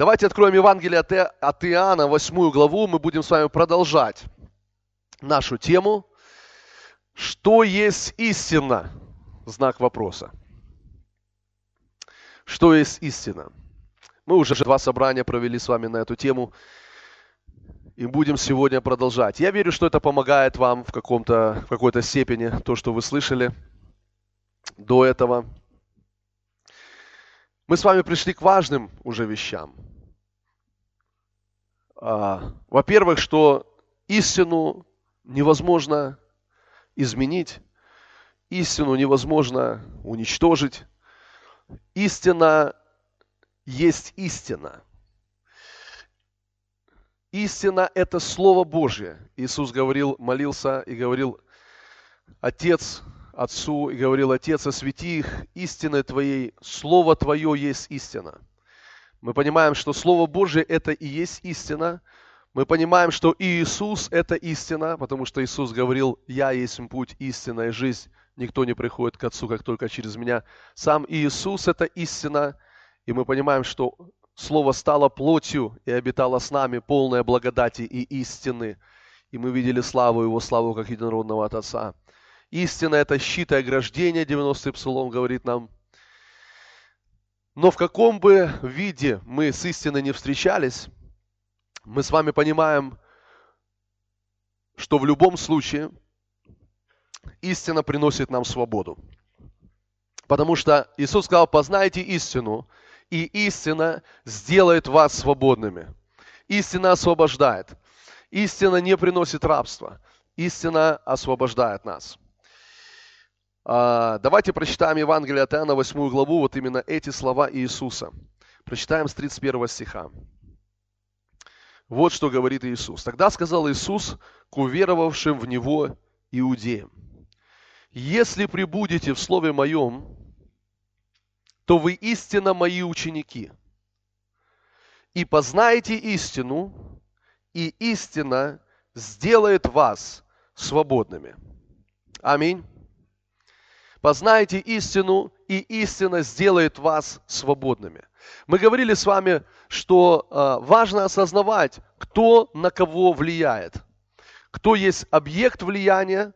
Давайте откроем Евангелие от Иоанна, 8 главу. Мы будем с вами продолжать нашу тему. Что есть истина? Знак вопроса. Что есть истина? Мы уже два собрания провели с вами на эту тему. И будем сегодня продолжать. Я верю, что это помогает вам в, каком-то, в какой-то степени, то, что вы слышали до этого. Мы с вами пришли к важным уже вещам. А, во-первых, что истину невозможно изменить, истину невозможно уничтожить. Истина есть истина. Истина – это Слово Божье. Иисус говорил, молился и говорил, Отец, Отцу, и говорил, Отец, освети их истиной Твоей, Слово Твое есть истина. Мы понимаем, что Слово Божье – это и есть истина. Мы понимаем, что Иисус – это истина, потому что Иисус говорил, «Я есть путь, истина и жизнь, никто не приходит к Отцу, как только через Меня». Сам Иисус – это истина, и мы понимаем, что Слово стало плотью и обитало с нами, полное благодати и истины. И мы видели славу Его, славу как единородного от Отца. Истина – это щит и ограждение, 90-й псалом говорит нам. Но в каком бы виде мы с истиной не встречались, мы с вами понимаем, что в любом случае истина приносит нам свободу. Потому что Иисус сказал, познайте истину, и истина сделает вас свободными. Истина освобождает. Истина не приносит рабства. Истина освобождает нас. А, давайте прочитаем Евангелие от Иоанна, 8 главу, вот именно эти слова Иисуса. Прочитаем с 31 стиха. Вот что говорит Иисус. Тогда сказал Иисус к уверовавшим в Него иудеям. Если прибудете в Слове Моем, то вы истинно Мои ученики. И познаете истину, и истина сделает вас свободными. Аминь. Познайте истину, и истина сделает вас свободными. Мы говорили с вами, что э, важно осознавать, кто на кого влияет. Кто есть объект влияния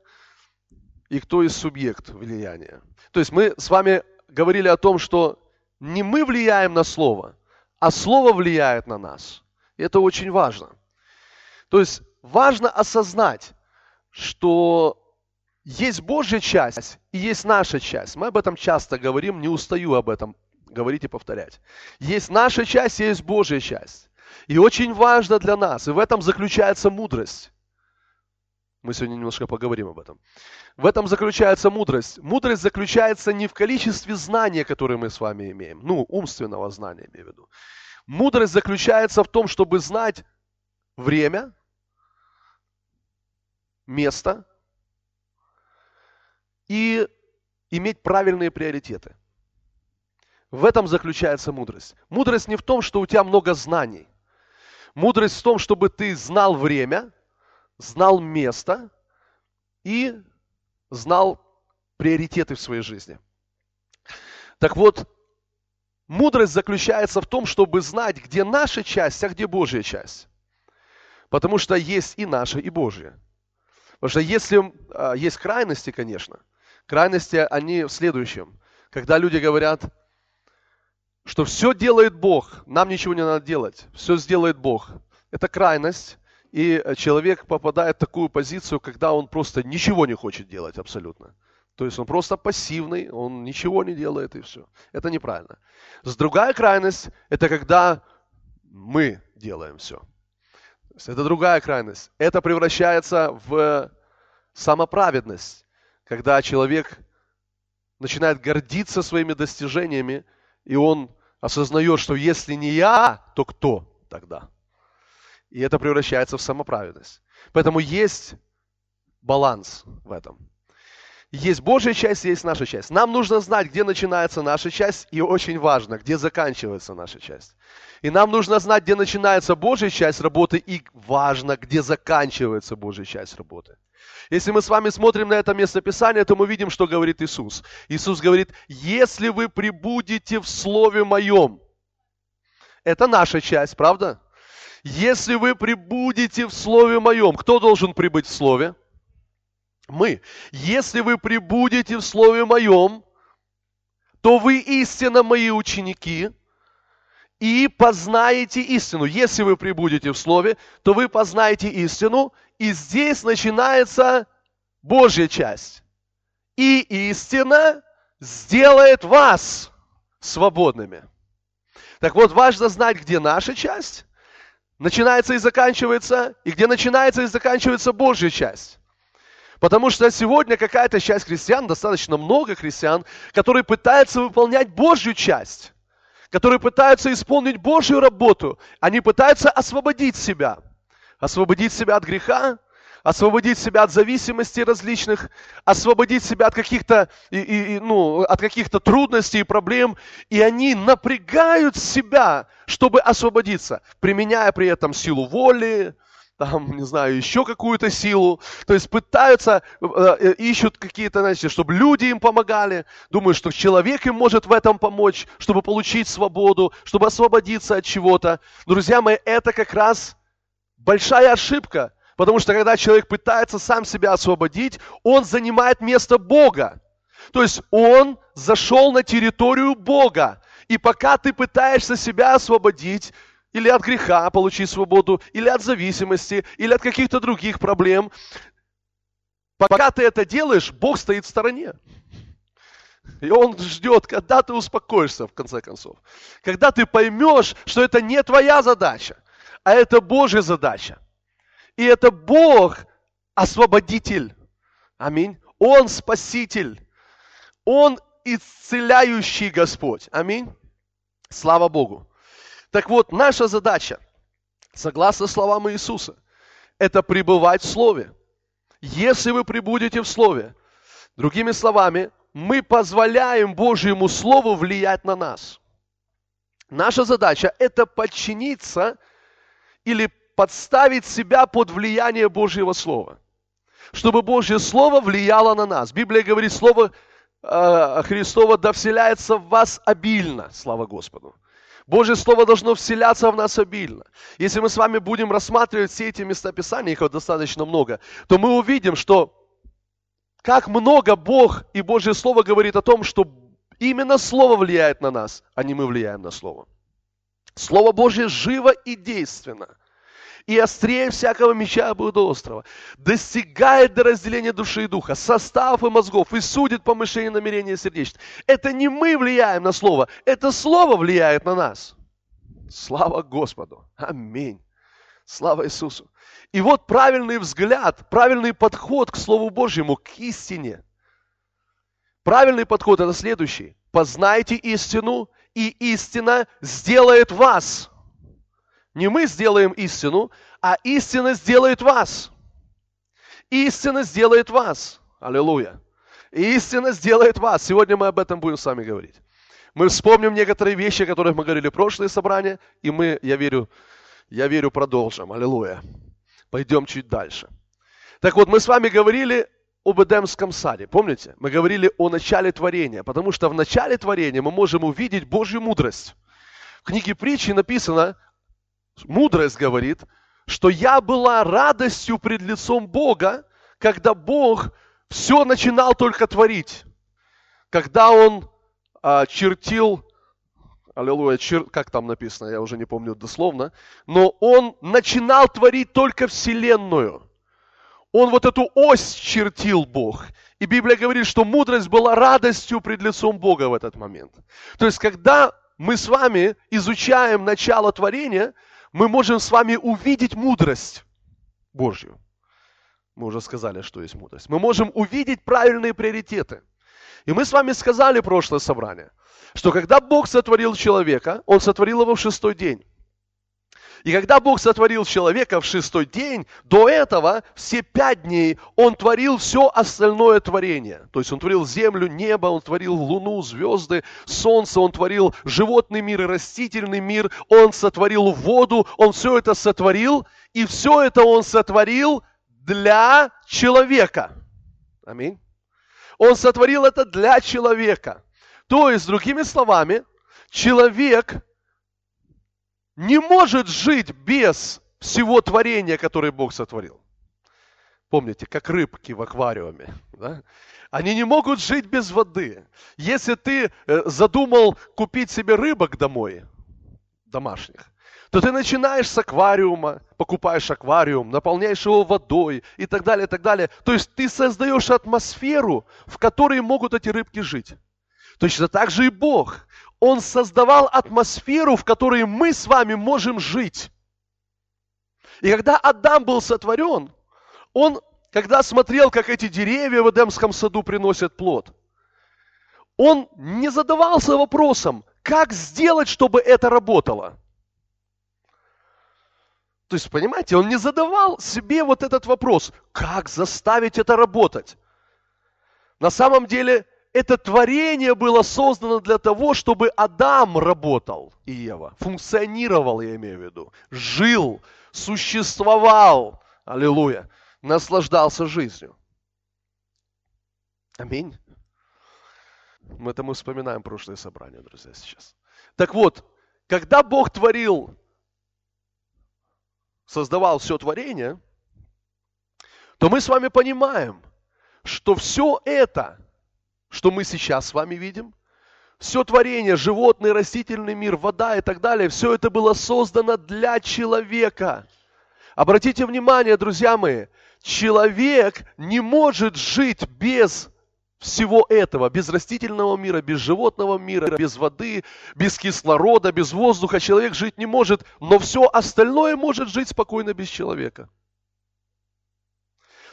и кто есть субъект влияния. То есть мы с вами говорили о том, что не мы влияем на Слово, а Слово влияет на нас. Это очень важно. То есть важно осознать, что есть Божья часть и есть наша часть. Мы об этом часто говорим, не устаю об этом говорить и повторять. Есть наша часть, есть Божья часть. И очень важно для нас, и в этом заключается мудрость. Мы сегодня немножко поговорим об этом. В этом заключается мудрость. Мудрость заключается не в количестве знания, которые мы с вами имеем, ну, умственного знания, имею в виду. Мудрость заключается в том, чтобы знать время, место, и иметь правильные приоритеты. В этом заключается мудрость. Мудрость не в том, что у тебя много знаний. Мудрость в том, чтобы ты знал время, знал место и знал приоритеты в своей жизни. Так вот, мудрость заключается в том, чтобы знать, где наша часть, а где Божья часть. Потому что есть и наша, и Божья. Потому что если а, есть крайности, конечно – Крайности, они в следующем. Когда люди говорят, что все делает Бог, нам ничего не надо делать, все сделает Бог. Это крайность, и человек попадает в такую позицию, когда он просто ничего не хочет делать абсолютно. То есть он просто пассивный, он ничего не делает и все. Это неправильно. С другая крайность, это когда мы делаем все. Это другая крайность. Это превращается в самоправедность когда человек начинает гордиться своими достижениями, и он осознает, что если не я, то кто тогда? И это превращается в самоправедность. Поэтому есть баланс в этом. Есть Божья часть, есть наша часть. Нам нужно знать, где начинается наша часть, и очень важно, где заканчивается наша часть. И нам нужно знать, где начинается Божья часть работы, и важно, где заканчивается Божья часть работы. Если мы с вами смотрим на это место Писания, то мы видим, что говорит Иисус. Иисус говорит, если вы прибудете в Слове Моем, Это наша часть, правда? Если вы прибудете в Слове Моем, кто должен прибыть в Слове? Мы. Если вы прибудете в Слове Моем, то вы истинно мои ученики и познаете истину. Если вы прибудете в Слове, то вы познаете истину. И здесь начинается Божья часть. И истина сделает вас свободными. Так вот, важно знать, где наша часть, начинается и заканчивается, и где начинается и заканчивается Божья часть. Потому что сегодня какая-то часть христиан, достаточно много христиан, которые пытаются выполнять Божью часть, которые пытаются исполнить Божью работу. Они пытаются освободить себя. Освободить себя от греха, освободить себя от зависимостей различных, освободить себя от каких-то, и, и, ну, от каких-то трудностей и проблем, и они напрягают себя, чтобы освободиться, применяя при этом силу воли, там, не знаю, еще какую-то силу. То есть пытаются, э, э, ищут какие-то, знаете, чтобы люди им помогали. Думают, что человек им может в этом помочь, чтобы получить свободу, чтобы освободиться от чего-то. Друзья мои, это как раз большая ошибка. Потому что когда человек пытается сам себя освободить, он занимает место Бога. То есть он зашел на территорию Бога. И пока ты пытаешься себя освободить, или от греха получить свободу, или от зависимости, или от каких-то других проблем, пока ты это делаешь, Бог стоит в стороне. И Он ждет, когда ты успокоишься, в конце концов. Когда ты поймешь, что это не твоя задача, а это Божья задача. И это Бог освободитель. Аминь. Он спаситель. Он исцеляющий Господь. Аминь. Слава Богу. Так вот, наша задача, согласно словам Иисуса, это пребывать в Слове. Если вы пребудете в Слове, другими словами, мы позволяем Божьему Слову влиять на нас. Наша задача – это подчиниться или подставить себя под влияние Божьего Слова. Чтобы Божье Слово влияло на нас. Библия говорит, Слово э, Христово да вселяется в вас обильно. Слава Господу. Божье Слово должно вселяться в нас обильно. Если мы с вами будем рассматривать все эти места Писания, их достаточно много, то мы увидим, что как много Бог и Божье Слово говорит о том, что именно Слово влияет на нас, а не мы влияем на Слово. Слово Божье живо и действенно – и острее всякого меча острова, достигает до разделения души и духа, составов и мозгов, и судит по мышлению намерения сердечных. Это не мы влияем на Слово, это Слово влияет на нас. Слава Господу! Аминь! Слава Иисусу! И вот правильный взгляд, правильный подход к Слову Божьему, к истине. Правильный подход это следующий. Познайте истину, и истина сделает вас – не мы сделаем истину, а истина сделает вас. Истина сделает вас. Аллилуйя. Истина сделает вас. Сегодня мы об этом будем с вами говорить. Мы вспомним некоторые вещи, о которых мы говорили в прошлые собрания, и мы, я верю, я верю, продолжим. Аллилуйя. Пойдем чуть дальше. Так вот, мы с вами говорили об Эдемском саде. Помните? Мы говорили о начале творения, потому что в начале творения мы можем увидеть Божью мудрость. В книге притчи написано мудрость говорит, что я была радостью пред лицом Бога, когда Бог все начинал только творить. Когда Он а, чертил, аллилуйя, чер, как там написано, я уже не помню дословно, но Он начинал творить только Вселенную. Он вот эту ось чертил Бог. И Библия говорит, что мудрость была радостью пред лицом Бога в этот момент. То есть, когда мы с вами изучаем начало творения, мы можем с вами увидеть мудрость Божью. Мы уже сказали, что есть мудрость. Мы можем увидеть правильные приоритеты. И мы с вами сказали прошлое собрание, что когда Бог сотворил человека, Он сотворил его в шестой день. И когда Бог сотворил человека в шестой день, до этого все пять дней Он творил все остальное творение. То есть Он творил землю, небо, Он творил луну, звезды, солнце, Он творил животный мир и растительный мир, Он сотворил воду, Он все это сотворил, и все это Он сотворил для человека. Аминь. Он сотворил это для человека. То есть, другими словами, человек не может жить без всего творения, которое Бог сотворил. Помните, как рыбки в аквариуме. Да? Они не могут жить без воды. Если ты э, задумал купить себе рыбок домой, домашних, то ты начинаешь с аквариума, покупаешь аквариум, наполняешь его водой и так далее, и так далее. То есть ты создаешь атмосферу, в которой могут эти рыбки жить. Точно так же и Бог. Он создавал атмосферу, в которой мы с вами можем жить. И когда Адам был сотворен, он, когда смотрел, как эти деревья в Эдемском саду приносят плод, он не задавался вопросом, как сделать, чтобы это работало. То есть, понимаете, он не задавал себе вот этот вопрос, как заставить это работать. На самом деле, это творение было создано для того, чтобы Адам работал, и Ева, функционировал, я имею в виду, жил, существовал, аллилуйя, наслаждался жизнью. Аминь. Мы это мы вспоминаем прошлое собрание, друзья, сейчас. Так вот, когда Бог творил, создавал все творение, то мы с вами понимаем, что все это, что мы сейчас с вами видим, все творение, животный, растительный мир, вода и так далее, все это было создано для человека. Обратите внимание, друзья мои, человек не может жить без всего этого, без растительного мира, без животного мира, без воды, без кислорода, без воздуха человек жить не может, но все остальное может жить спокойно без человека.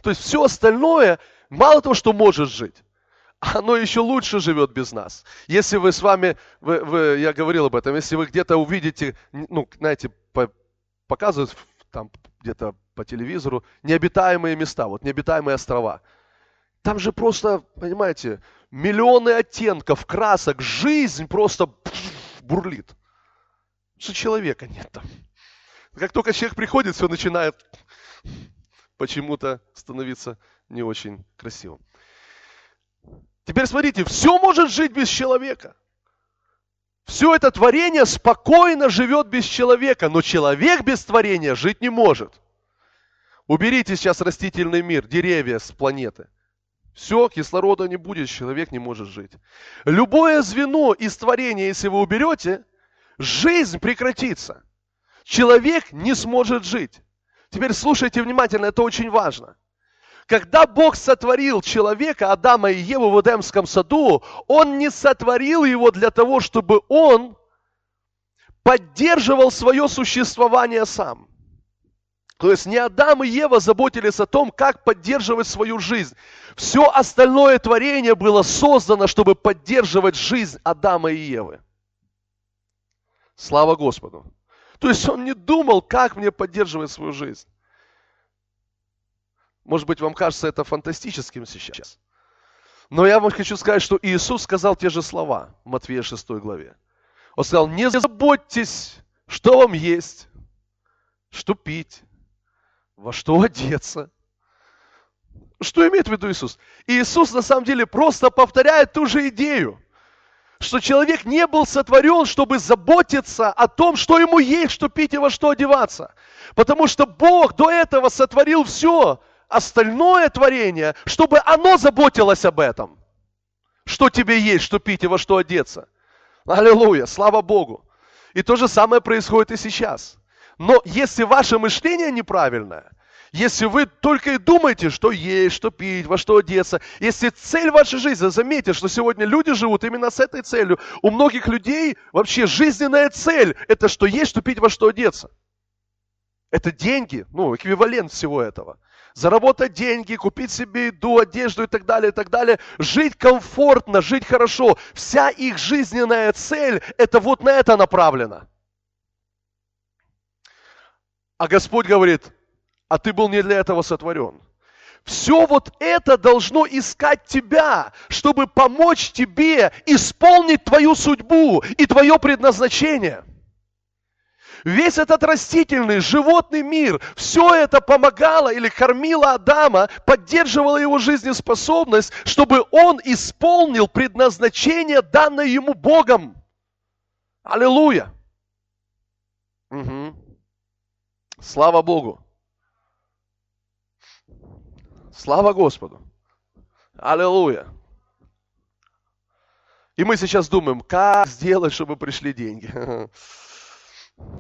То есть все остальное, мало того, что может жить, оно еще лучше живет без нас. Если вы с вами, вы, вы, я говорил об этом, если вы где-то увидите, ну, знаете, по, показывают там где-то по телевизору необитаемые места, вот необитаемые острова – там же просто, понимаете, миллионы оттенков, красок, жизнь просто бурлит. Что человека нет там. Как только человек приходит, все начинает почему-то становиться не очень красивым. Теперь смотрите, все может жить без человека. Все это творение спокойно живет без человека, но человек без творения жить не может. Уберите сейчас растительный мир, деревья с планеты – все, кислорода не будет, человек не может жить. Любое звено из творения, если вы уберете, жизнь прекратится. Человек не сможет жить. Теперь слушайте внимательно, это очень важно. Когда Бог сотворил человека, Адама и Еву в Эдемском саду, Он не сотворил его для того, чтобы он поддерживал свое существование сам. То есть не Адам и Ева заботились о том, как поддерживать свою жизнь. Все остальное творение было создано, чтобы поддерживать жизнь Адама и Евы. Слава Господу. То есть он не думал, как мне поддерживать свою жизнь. Может быть, вам кажется это фантастическим сейчас. Но я вам хочу сказать, что Иисус сказал те же слова в Матфея 6 главе. Он сказал, не заботьтесь, что вам есть, что пить, во что одеться. Что имеет в виду Иисус? Иисус на самом деле просто повторяет ту же идею, что человек не был сотворен, чтобы заботиться о том, что ему есть, что пить и во что одеваться. Потому что Бог до этого сотворил все остальное творение, чтобы оно заботилось об этом. Что тебе есть, что пить и во что одеться. Аллилуйя, слава Богу. И то же самое происходит и сейчас. Но если ваше мышление неправильное, если вы только и думаете, что есть, что пить, во что одеться, если цель вашей жизни, заметьте, что сегодня люди живут именно с этой целью. У многих людей вообще жизненная цель – это что есть, что пить, во что одеться. Это деньги, ну, эквивалент всего этого. Заработать деньги, купить себе еду, одежду и так далее, и так далее. Жить комфортно, жить хорошо. Вся их жизненная цель – это вот на это направлено. А Господь говорит, а ты был не для этого сотворен. Все вот это должно искать тебя, чтобы помочь тебе исполнить твою судьбу и твое предназначение. Весь этот растительный, животный мир, все это помогало или кормило Адама, поддерживало его жизнеспособность, чтобы он исполнил предназначение, данное ему Богом. Аллилуйя! Угу. Слава Богу. Слава Господу. Аллилуйя. И мы сейчас думаем, как сделать, чтобы пришли деньги.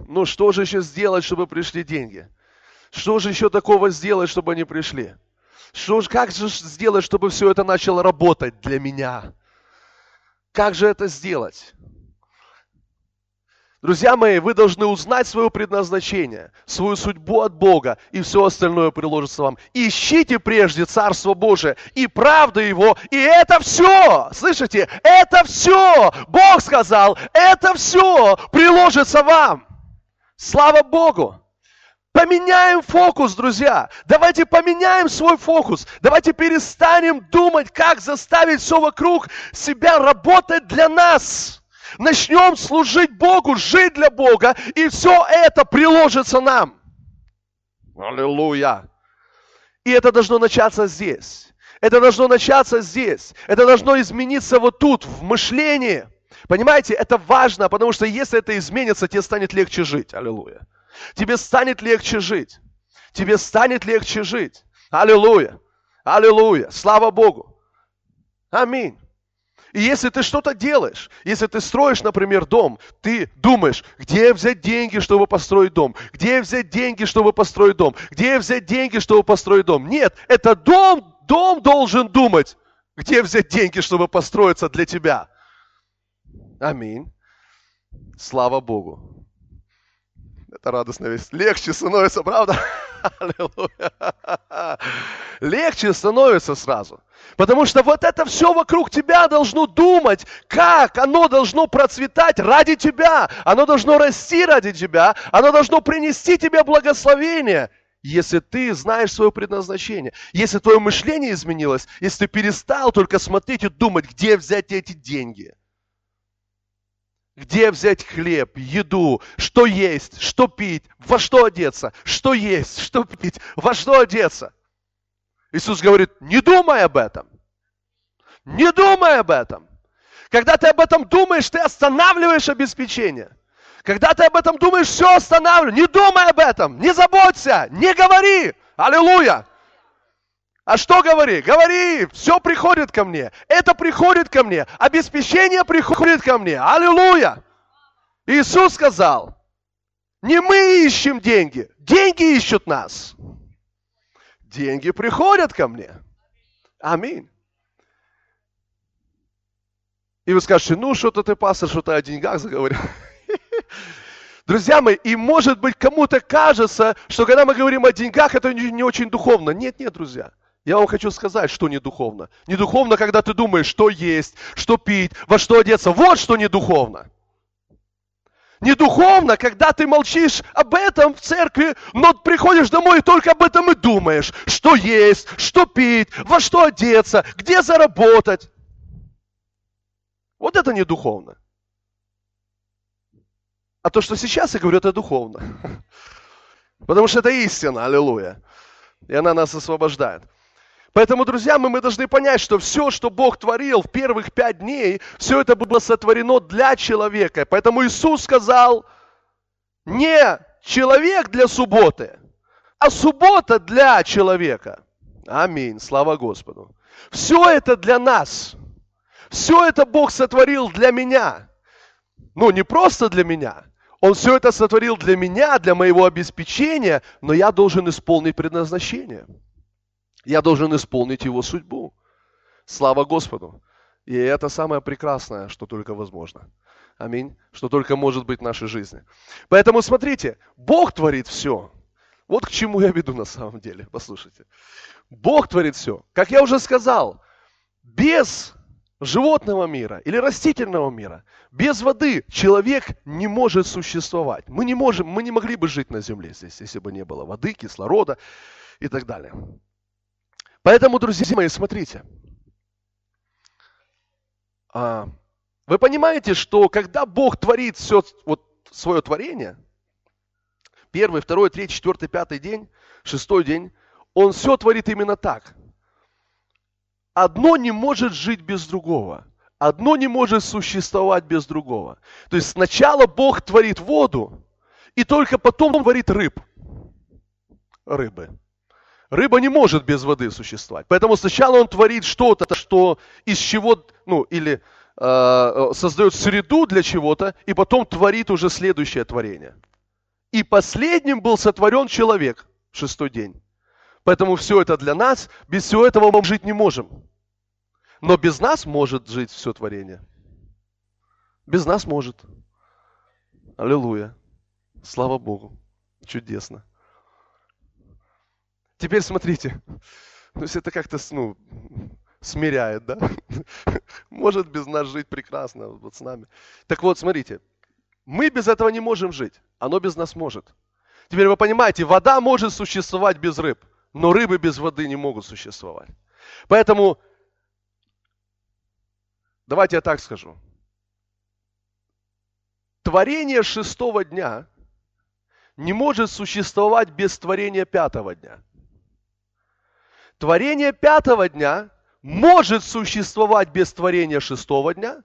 Ну что же еще сделать, чтобы пришли деньги? Что же еще такого сделать, чтобы они пришли? Что как же сделать, чтобы все это начало работать для меня? Как же это сделать? Друзья мои, вы должны узнать свое предназначение, свою судьбу от Бога, и все остальное приложится вам. Ищите прежде Царство Божие и правду Его, и это все, слышите, это все, Бог сказал, это все приложится вам. Слава Богу! Поменяем фокус, друзья. Давайте поменяем свой фокус. Давайте перестанем думать, как заставить все вокруг себя работать для нас. Начнем служить Богу, жить для Бога, и все это приложится нам. Аллилуйя. И это должно начаться здесь. Это должно начаться здесь. Это должно измениться вот тут, в мышлении. Понимаете, это важно, потому что если это изменится, тебе станет легче жить. Аллилуйя. Тебе станет легче жить. Тебе станет легче жить. Аллилуйя. Аллилуйя. Слава Богу. Аминь. И если ты что-то делаешь, если ты строишь, например, дом, ты думаешь, где взять деньги, чтобы построить дом? Где взять деньги, чтобы построить дом? Где взять деньги, чтобы построить дом? Нет, это дом, дом должен думать, где взять деньги, чтобы построиться для тебя. Аминь. Слава Богу. Это радостная весть. Легче становится, правда? Легче становится сразу. Потому что вот это все вокруг тебя должно думать, как оно должно процветать ради тебя. Оно должно расти ради тебя. Оно должно принести тебе благословение. Если ты знаешь свое предназначение, если твое мышление изменилось, если ты перестал только смотреть и думать, где взять эти деньги, где взять хлеб, еду, что есть, что пить, во что одеться, что есть, что пить, во что одеться – Иисус говорит, не думай об этом. Не думай об этом. Когда ты об этом думаешь, ты останавливаешь обеспечение. Когда ты об этом думаешь, все останавливай. Не думай об этом, не заботься, не говори. Аллилуйя. А что говори? Говори, все приходит ко мне. Это приходит ко мне. Обеспечение приходит ко мне. Аллилуйя. Иисус сказал, не мы ищем деньги, деньги ищут нас деньги приходят ко мне. Аминь. И вы скажете, ну что-то ты, пастор, что-то о деньгах заговорил. Друзья мои, и может быть кому-то кажется, что когда мы говорим о деньгах, это не, не очень духовно. Нет, нет, друзья. Я вам хочу сказать, что не духовно. Не духовно, когда ты думаешь, что есть, что пить, во что одеться. Вот что не духовно не духовно, когда ты молчишь об этом в церкви, но приходишь домой и только об этом и думаешь, что есть, что пить, во что одеться, где заработать. Вот это не духовно. А то, что сейчас я говорю, это духовно. Потому что это истина, аллилуйя. И она нас освобождает. Поэтому, друзья, мы, мы должны понять, что все, что Бог творил в первых пять дней, все это было сотворено для человека. Поэтому Иисус сказал, не человек для субботы, а суббота для человека. Аминь. Слава Господу. Все это для нас. Все это Бог сотворил для меня. Ну, не просто для меня. Он все это сотворил для меня, для моего обеспечения, но я должен исполнить предназначение. Я должен исполнить его судьбу. Слава Господу. И это самое прекрасное, что только возможно. Аминь. Что только может быть в нашей жизни. Поэтому смотрите, Бог творит все. Вот к чему я веду на самом деле. Послушайте. Бог творит все. Как я уже сказал, без животного мира или растительного мира, без воды человек не может существовать. Мы не можем, мы не могли бы жить на земле здесь, если бы не было воды, кислорода и так далее. Поэтому, друзья мои, смотрите. А, вы понимаете, что когда Бог творит все вот, свое творение, первый, второй, третий, четвертый, пятый день, шестой день, Он все творит именно так. Одно не может жить без другого. Одно не может существовать без другого. То есть сначала Бог творит воду, И только потом он творит рыб. Рыбы. Рыба не может без воды существовать. Поэтому сначала он творит что-то, что из чего, ну, или э, создает среду для чего-то, и потом творит уже следующее творение. И последним был сотворен человек в шестой день. Поэтому все это для нас, без всего этого мы жить не можем. Но без нас может жить все творение. Без нас может. Аллилуйя. Слава Богу. Чудесно. Теперь смотрите. То есть это как-то ну, смиряет, да? Может без нас жить прекрасно, вот с нами. Так вот, смотрите. Мы без этого не можем жить. Оно без нас может. Теперь вы понимаете, вода может существовать без рыб, но рыбы без воды не могут существовать. Поэтому, давайте я так скажу. Творение шестого дня не может существовать без творения пятого дня. Творение пятого дня может существовать без творения шестого дня,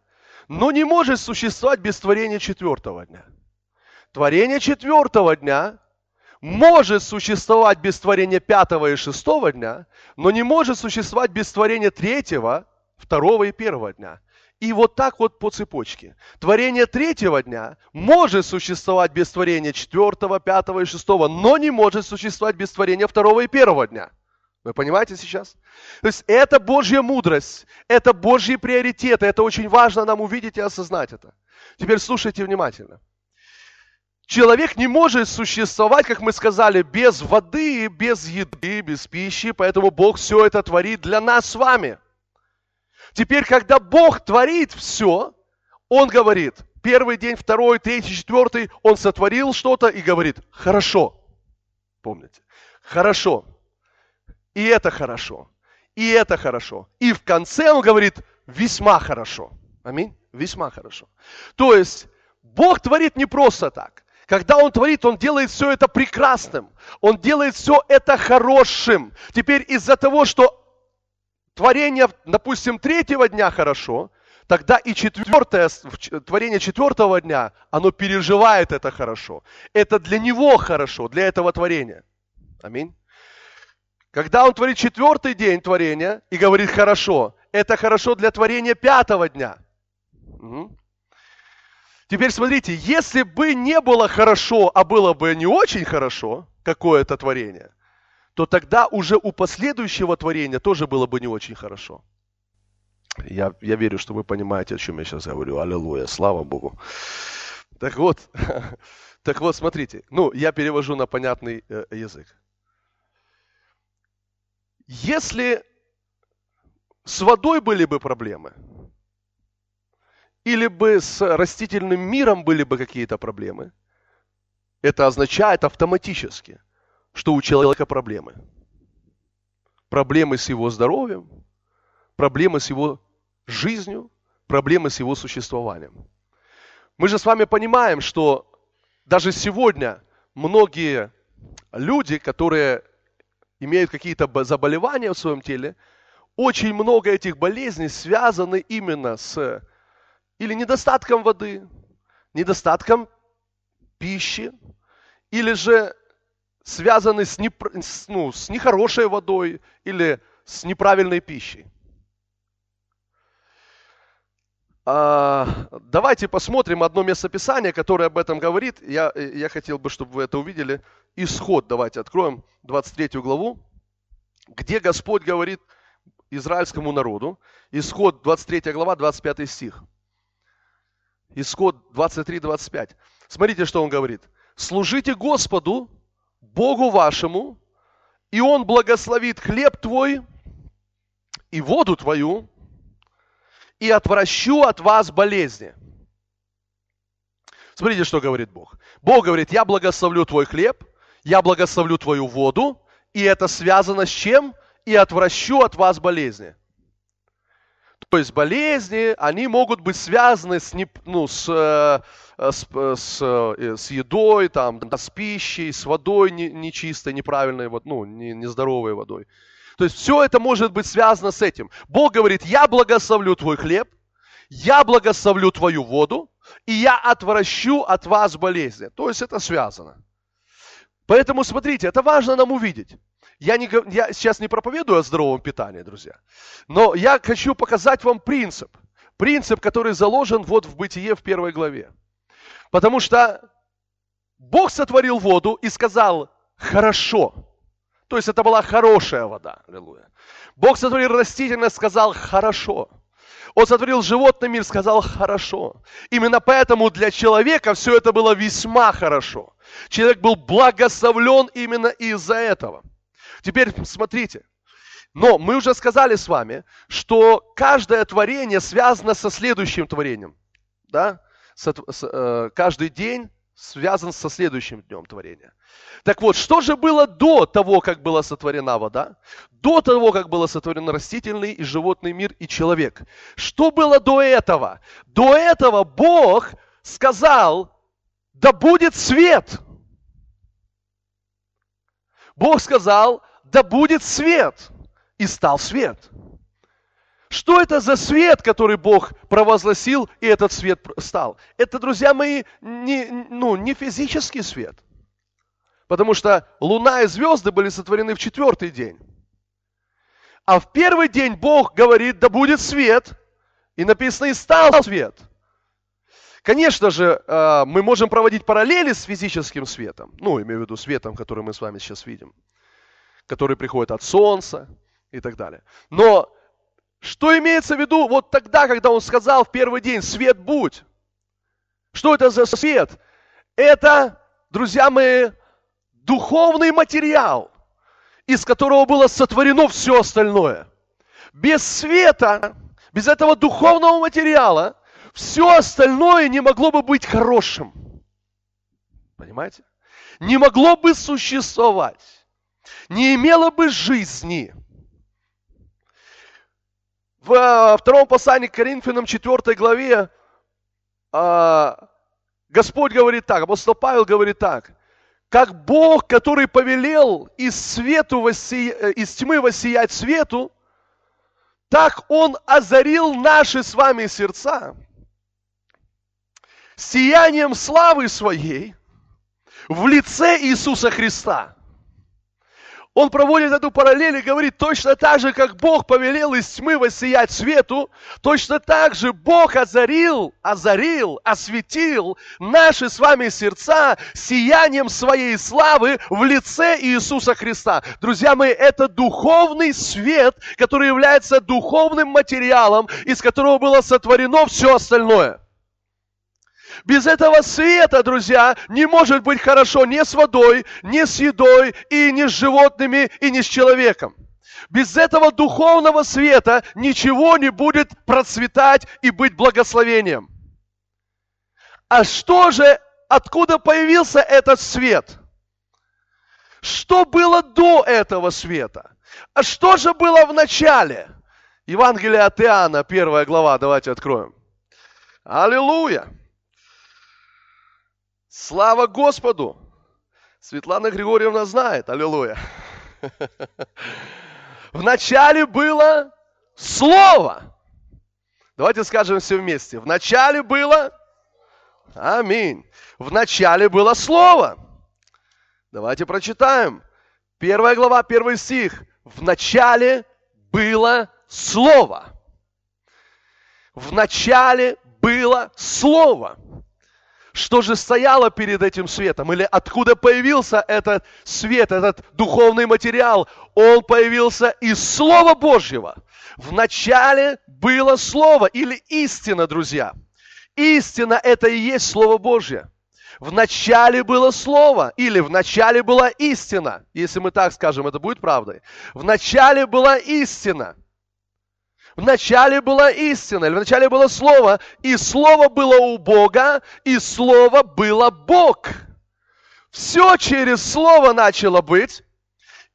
но не может существовать без творения четвертого дня. Творение четвертого дня может существовать без творения пятого и шестого дня, но не может существовать без творения третьего, второго и первого дня. И вот так вот по цепочке. Творение третьего дня может существовать без творения четвертого, пятого и шестого, но не может существовать без творения второго и первого дня. Вы понимаете сейчас? То есть это Божья мудрость, это Божьи приоритеты, это очень важно нам увидеть и осознать это. Теперь слушайте внимательно. Человек не может существовать, как мы сказали, без воды, без еды, без пищи, поэтому Бог все это творит для нас с вами – Теперь, когда Бог творит все, Он говорит, первый день, второй, третий, четвертый, Он сотворил что-то и говорит, хорошо. Помните? Хорошо. И это хорошо. И это хорошо. И в конце Он говорит, весьма хорошо. Аминь. Весьма хорошо. То есть, Бог творит не просто так. Когда Он творит, Он делает все это прекрасным. Он делает все это хорошим. Теперь из-за того, что творение, допустим, третьего дня хорошо, тогда и четвертое, творение четвертого дня, оно переживает это хорошо. Это для него хорошо, для этого творения. Аминь. Когда он творит четвертый день творения и говорит хорошо, это хорошо для творения пятого дня. Угу. Теперь смотрите, если бы не было хорошо, а было бы не очень хорошо, какое-то творение, то тогда уже у последующего творения тоже было бы не очень хорошо. Я, я верю, что вы понимаете, о чем я сейчас говорю. Аллилуйя, слава Богу. Так вот, так вот, смотрите. Ну, я перевожу на понятный э, язык. Если с водой были бы проблемы, или бы с растительным миром были бы какие-то проблемы, это означает автоматически, что у человека проблемы. Проблемы с его здоровьем, проблемы с его жизнью, проблемы с его существованием. Мы же с вами понимаем, что даже сегодня многие люди, которые имеют какие-то заболевания в своем теле, очень много этих болезней связаны именно с или недостатком воды, недостатком пищи, или же связаны с, не, ну, с нехорошей водой или с неправильной пищей. А, давайте посмотрим одно местописание, которое об этом говорит. Я, я хотел бы, чтобы вы это увидели. Исход, давайте откроем 23 главу, где Господь говорит израильскому народу. Исход 23 глава, 25 стих. Исход 23-25. Смотрите, что он говорит. «Служите Господу Богу вашему, и Он благословит хлеб твой и воду твою, и отвращу от вас болезни. Смотрите, что говорит Бог. Бог говорит, я благословлю твой хлеб, я благословлю твою воду, и это связано с чем? И отвращу от вас болезни. То есть болезни, они могут быть связаны с, ну, с, э, с, с, э, с едой, там, с пищей, с водой нечистой, неправильной, ну, нездоровой водой. То есть все это может быть связано с этим. Бог говорит, я благословлю твой хлеб, я благословлю твою воду, и я отвращу от вас болезни. То есть это связано. Поэтому смотрите, это важно нам увидеть. Я, не, я сейчас не проповедую о здоровом питании, друзья, но я хочу показать вам принцип. Принцип, который заложен вот в Бытие в первой главе. Потому что Бог сотворил воду и сказал «хорошо». То есть это была хорошая вода. Аллилуйя. Бог сотворил растительность, сказал «хорошо». Он сотворил животный мир, сказал «хорошо». Именно поэтому для человека все это было весьма хорошо. Человек был благословлен именно из-за этого. Теперь смотрите. Но мы уже сказали с вами, что каждое творение связано со следующим творением. Да? Э, каждый день связан со следующим днем творения. Так вот, что же было до того, как была сотворена вода? До того, как был сотворен растительный и животный мир и человек. Что было до этого? До этого Бог сказал, да будет свет. Бог сказал, да будет свет. И стал свет. Что это за свет, который Бог провозгласил, и этот свет стал? Это, друзья мои, не, ну, не физический свет. Потому что луна и звезды были сотворены в четвертый день. А в первый день Бог говорит, да будет свет. И написано, и стал свет. Конечно же, э, мы можем проводить параллели с физическим светом. Ну, имею в виду светом, который мы с вами сейчас видим. Который приходит от солнца и так далее. Но что имеется в виду вот тогда, когда он сказал в первый день, свет будь? Что это за свет? Это, друзья мои, духовный материал, из которого было сотворено все остальное. Без света, без этого духовного материала, все остальное не могло бы быть хорошим. Понимаете? Не могло бы существовать. Не имело бы жизни. В э, втором послании к Коринфянам 4 главе а, Господь говорит так, апостол Павел говорит так, как Бог, который повелел из, свету воссия... Э, из тьмы воссиять свету, так Он озарил наши с вами сердца сиянием славы своей в лице Иисуса Христа он проводит эту параллель и говорит, точно так же, как Бог повелел из тьмы воссиять свету, точно так же Бог озарил, озарил, осветил наши с вами сердца сиянием своей славы в лице Иисуса Христа. Друзья мои, это духовный свет, который является духовным материалом, из которого было сотворено все остальное. Без этого света, друзья, не может быть хорошо ни с водой, ни с едой, и ни с животными, и ни с человеком. Без этого духовного света ничего не будет процветать и быть благословением. А что же, откуда появился этот свет? Что было до этого света? А что же было в начале? Евангелие от Иоанна, первая глава, давайте откроем. Аллилуйя! Слава Господу! Светлана Григорьевна знает, аллилуйя. Вначале было Слово. Давайте скажем все вместе. Вначале было... Аминь. Вначале было Слово. Давайте прочитаем. Первая глава, первый стих. Вначале было Слово. Вначале было Слово. Что же стояло перед этим светом? Или откуда появился этот свет, этот духовный материал? Он появился из Слова Божьего. Вначале было Слово или истина, друзья. Истина – это и есть Слово Божье. В начале было Слово, или в начале была истина. Если мы так скажем, это будет правдой. В начале была истина – в начале была истина, или начале было Слово, и Слово было у Бога, и Слово было Бог. Все через Слово начало быть,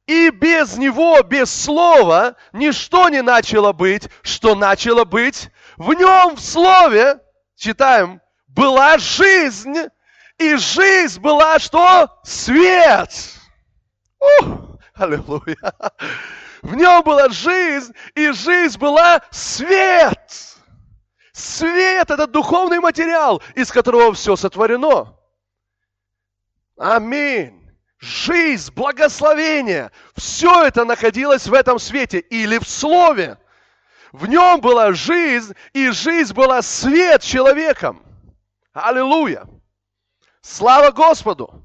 и без Него, без Слова, ничто не начало быть, что начало быть. В Нем, в Слове, читаем, была жизнь, и жизнь была что? Свет. Ух, аллилуйя. В нем была жизнь, и жизнь была свет. Свет – это духовный материал, из которого все сотворено. Аминь. Жизнь, благословение, все это находилось в этом свете или в Слове. В нем была жизнь, и жизнь была свет человеком. Аллилуйя. Слава Господу.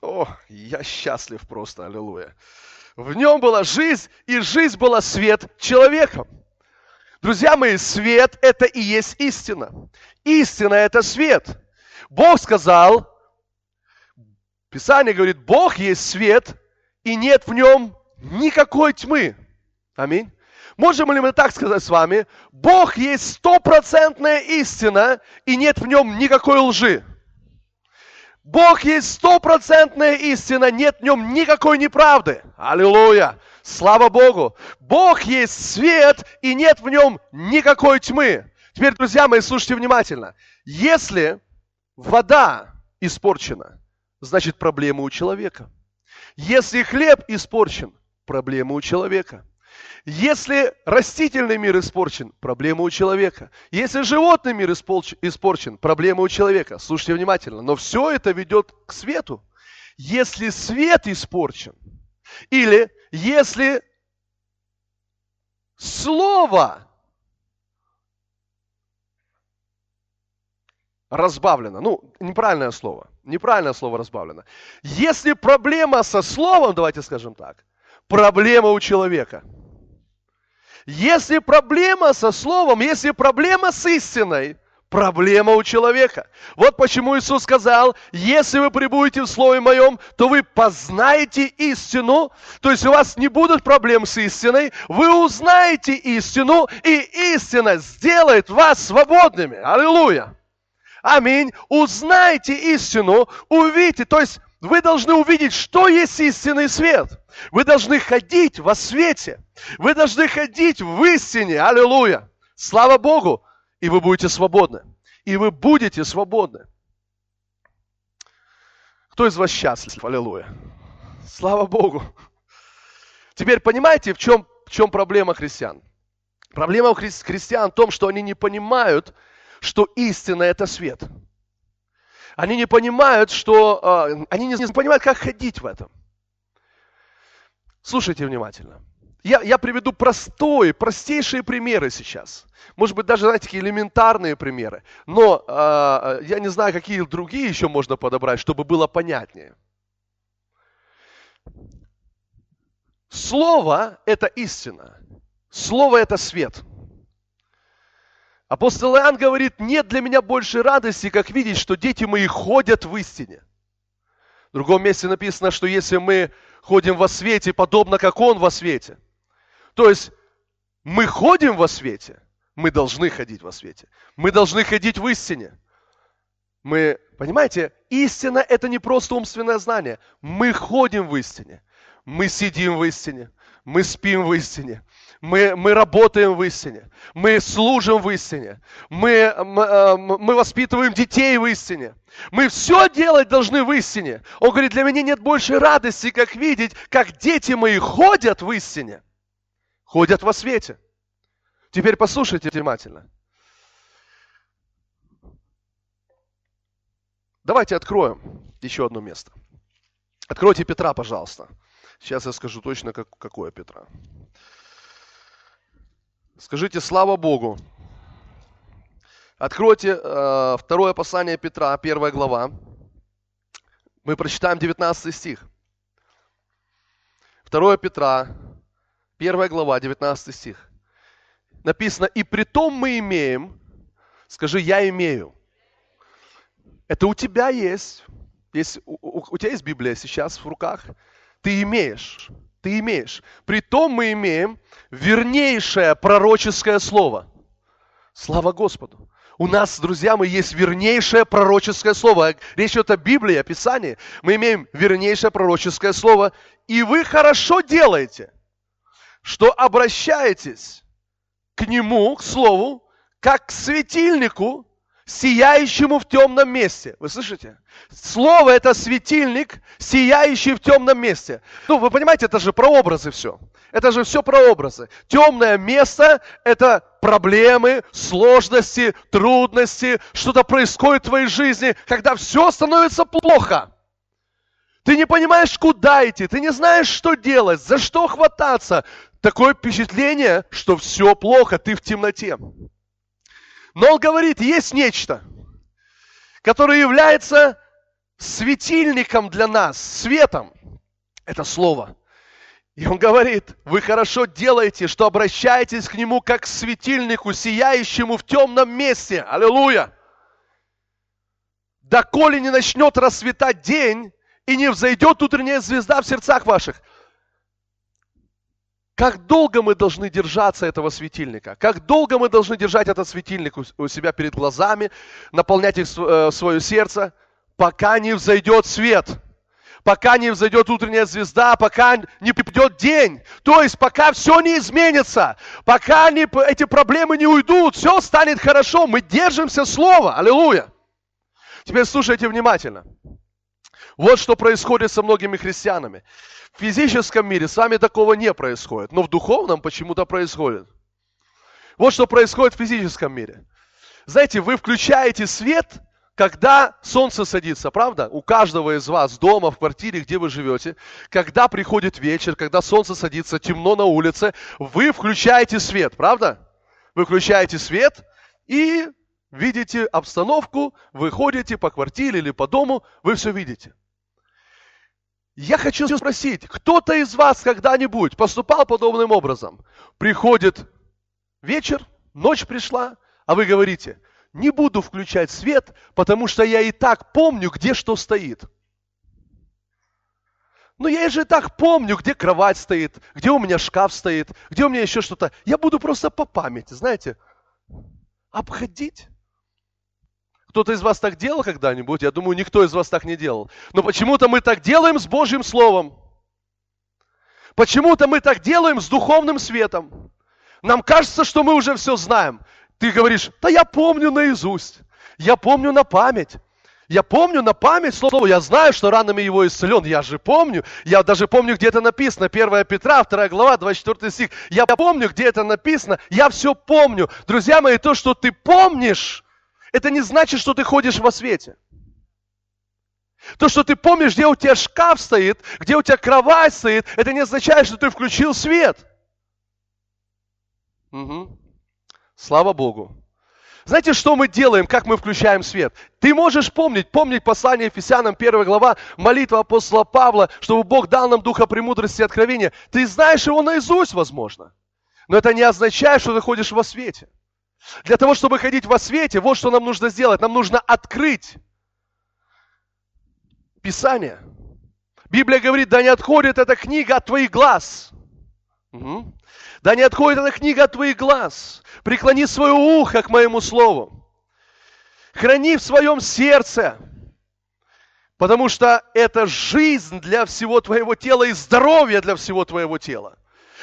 О, я счастлив просто, аллилуйя. В нем была жизнь, и жизнь была свет человеком. Друзья мои, свет – это и есть истина. Истина – это свет. Бог сказал, Писание говорит, Бог есть свет, и нет в нем никакой тьмы. Аминь. Можем ли мы так сказать с вами? Бог есть стопроцентная истина, и нет в нем никакой лжи. Бог есть стопроцентная истина, нет в нем никакой неправды. Аллилуйя! Слава Богу! Бог есть свет, и нет в нем никакой тьмы. Теперь, друзья мои, слушайте внимательно. Если вода испорчена, значит проблема у человека. Если хлеб испорчен, проблема у человека. Если растительный мир испорчен, проблема у человека. Если животный мир испорчен, проблема у человека. Слушайте внимательно. Но все это ведет к свету. Если свет испорчен, или если слово разбавлено, ну, неправильное слово, неправильное слово разбавлено. Если проблема со словом, давайте скажем так, проблема у человека – если проблема со словом, если проблема с истиной, проблема у человека. Вот почему Иисус сказал, если вы прибудете в Слове Моем, то вы познаете истину, то есть у вас не будут проблем с истиной, вы узнаете истину, и истина сделает вас свободными. Аллилуйя! Аминь. Узнайте истину, увидите, то есть вы должны увидеть, что есть истинный свет. Вы должны ходить во свете. Вы должны ходить в истине. Аллилуйя. Слава Богу. И вы будете свободны. И вы будете свободны. Кто из вас счастлив? Аллилуйя. Слава Богу. Теперь понимаете, в чем, в чем проблема христиан? Проблема у христиан в том, что они не понимают, что истина – это свет. Они не понимают, что... Э, они не понимают, как ходить в этом. Слушайте внимательно. Я, я приведу простой, простейшие примеры сейчас. Может быть, даже, знаете, такие элементарные примеры. Но э, я не знаю, какие другие еще можно подобрать, чтобы было понятнее. Слово – это истина. Слово – это свет. Апостол Иоанн говорит, нет для меня больше радости, как видеть, что дети мои ходят в истине. В другом месте написано, что если мы ходим во свете, подобно как Он во свете. То есть мы ходим во свете, мы должны ходить во свете. Мы должны ходить в истине. Мы, понимаете, истина – это не просто умственное знание. Мы ходим в истине. Мы сидим в истине. Мы спим в истине мы, мы работаем в истине, мы служим в истине, мы, э, мы воспитываем детей в истине. Мы все делать должны в истине. Он говорит, для меня нет больше радости, как видеть, как дети мои ходят в истине, ходят во свете. Теперь послушайте внимательно. Давайте откроем еще одно место. Откройте Петра, пожалуйста. Сейчас я скажу точно, как, какое Петра. Скажите слава Богу. Откройте э, второе послание Петра, первая глава. Мы прочитаем 19 стих. Второе Петра, первая глава, 19 стих. Написано, и при том мы имеем, скажи, я имею. Это у тебя есть. есть у, у, у тебя есть Библия сейчас в руках. Ты имеешь ты имеешь. Притом мы имеем вернейшее пророческое слово. Слава Господу. У нас, друзья, мы есть вернейшее пророческое слово. Речь идет о Библии, о Писании. Мы имеем вернейшее пророческое слово. И вы хорошо делаете, что обращаетесь к нему, к слову, как к светильнику, сияющему в темном месте. Вы слышите? Слово – это светильник, сияющий в темном месте. Ну, вы понимаете, это же про образы все. Это же все про образы. Темное место – это проблемы, сложности, трудности, что-то происходит в твоей жизни, когда все становится плохо. Ты не понимаешь, куда идти, ты не знаешь, что делать, за что хвататься. Такое впечатление, что все плохо, ты в темноте. Но он говорит, есть нечто, которое является светильником для нас, светом. Это Слово. И он говорит, вы хорошо делаете, что обращаетесь к нему как к светильнику, сияющему в темном месте. Аллилуйя! Доколе не начнет расцветать день, и не взойдет утренняя звезда в сердцах ваших. Как долго мы должны держаться этого светильника? Как долго мы должны держать этот светильник у себя перед глазами, наполнять их э, свое сердце, пока не взойдет свет, пока не взойдет утренняя звезда, пока не придет день. То есть пока все не изменится, пока не, эти проблемы не уйдут, все станет хорошо. Мы держимся слова. Аллилуйя. Теперь слушайте внимательно. Вот что происходит со многими христианами. В физическом мире с вами такого не происходит, но в духовном почему-то происходит. Вот что происходит в физическом мире. Знаете, вы включаете свет, когда солнце садится, правда? У каждого из вас дома, в квартире, где вы живете, когда приходит вечер, когда солнце садится, темно на улице, вы включаете свет, правда? Вы включаете свет и видите обстановку, вы ходите по квартире или по дому, вы все видите. Я хочу спросить, кто-то из вас когда-нибудь поступал подобным образом? Приходит вечер, ночь пришла, а вы говорите, не буду включать свет, потому что я и так помню, где что стоит. Но я же и так помню, где кровать стоит, где у меня шкаф стоит, где у меня еще что-то. Я буду просто по памяти, знаете, обходить. Кто-то из вас так делал когда-нибудь? Я думаю, никто из вас так не делал. Но почему-то мы так делаем с Божьим Словом. Почему-то мы так делаем с духовным светом. Нам кажется, что мы уже все знаем. Ты говоришь, да я помню наизусть. Я помню на память. Я помню на память слово, я знаю, что ранами его исцелен. Я же помню, я даже помню, где это написано. 1 Петра, 2 глава, 24 стих. Я помню, где это написано. Я все помню. Друзья мои, то, что ты помнишь, это не значит, что ты ходишь во свете. То, что ты помнишь, где у тебя шкаф стоит, где у тебя кровать стоит, это не означает, что ты включил свет. Угу. Слава Богу. Знаете, что мы делаем, как мы включаем свет? Ты можешь помнить, помнить послание Ефесянам 1 глава, молитва апостола Павла, чтобы Бог дал нам духа премудрости и откровения. Ты знаешь его наизусть, возможно. Но это не означает, что ты ходишь во свете. Для того, чтобы ходить во свете, вот что нам нужно сделать. Нам нужно открыть Писание. Библия говорит, да не отходит эта книга от твоих глаз. Угу. Да не отходит эта книга от твоих глаз. Преклони свое ухо к моему слову. Храни в своем сердце. Потому что это жизнь для всего твоего тела и здоровье для всего твоего тела.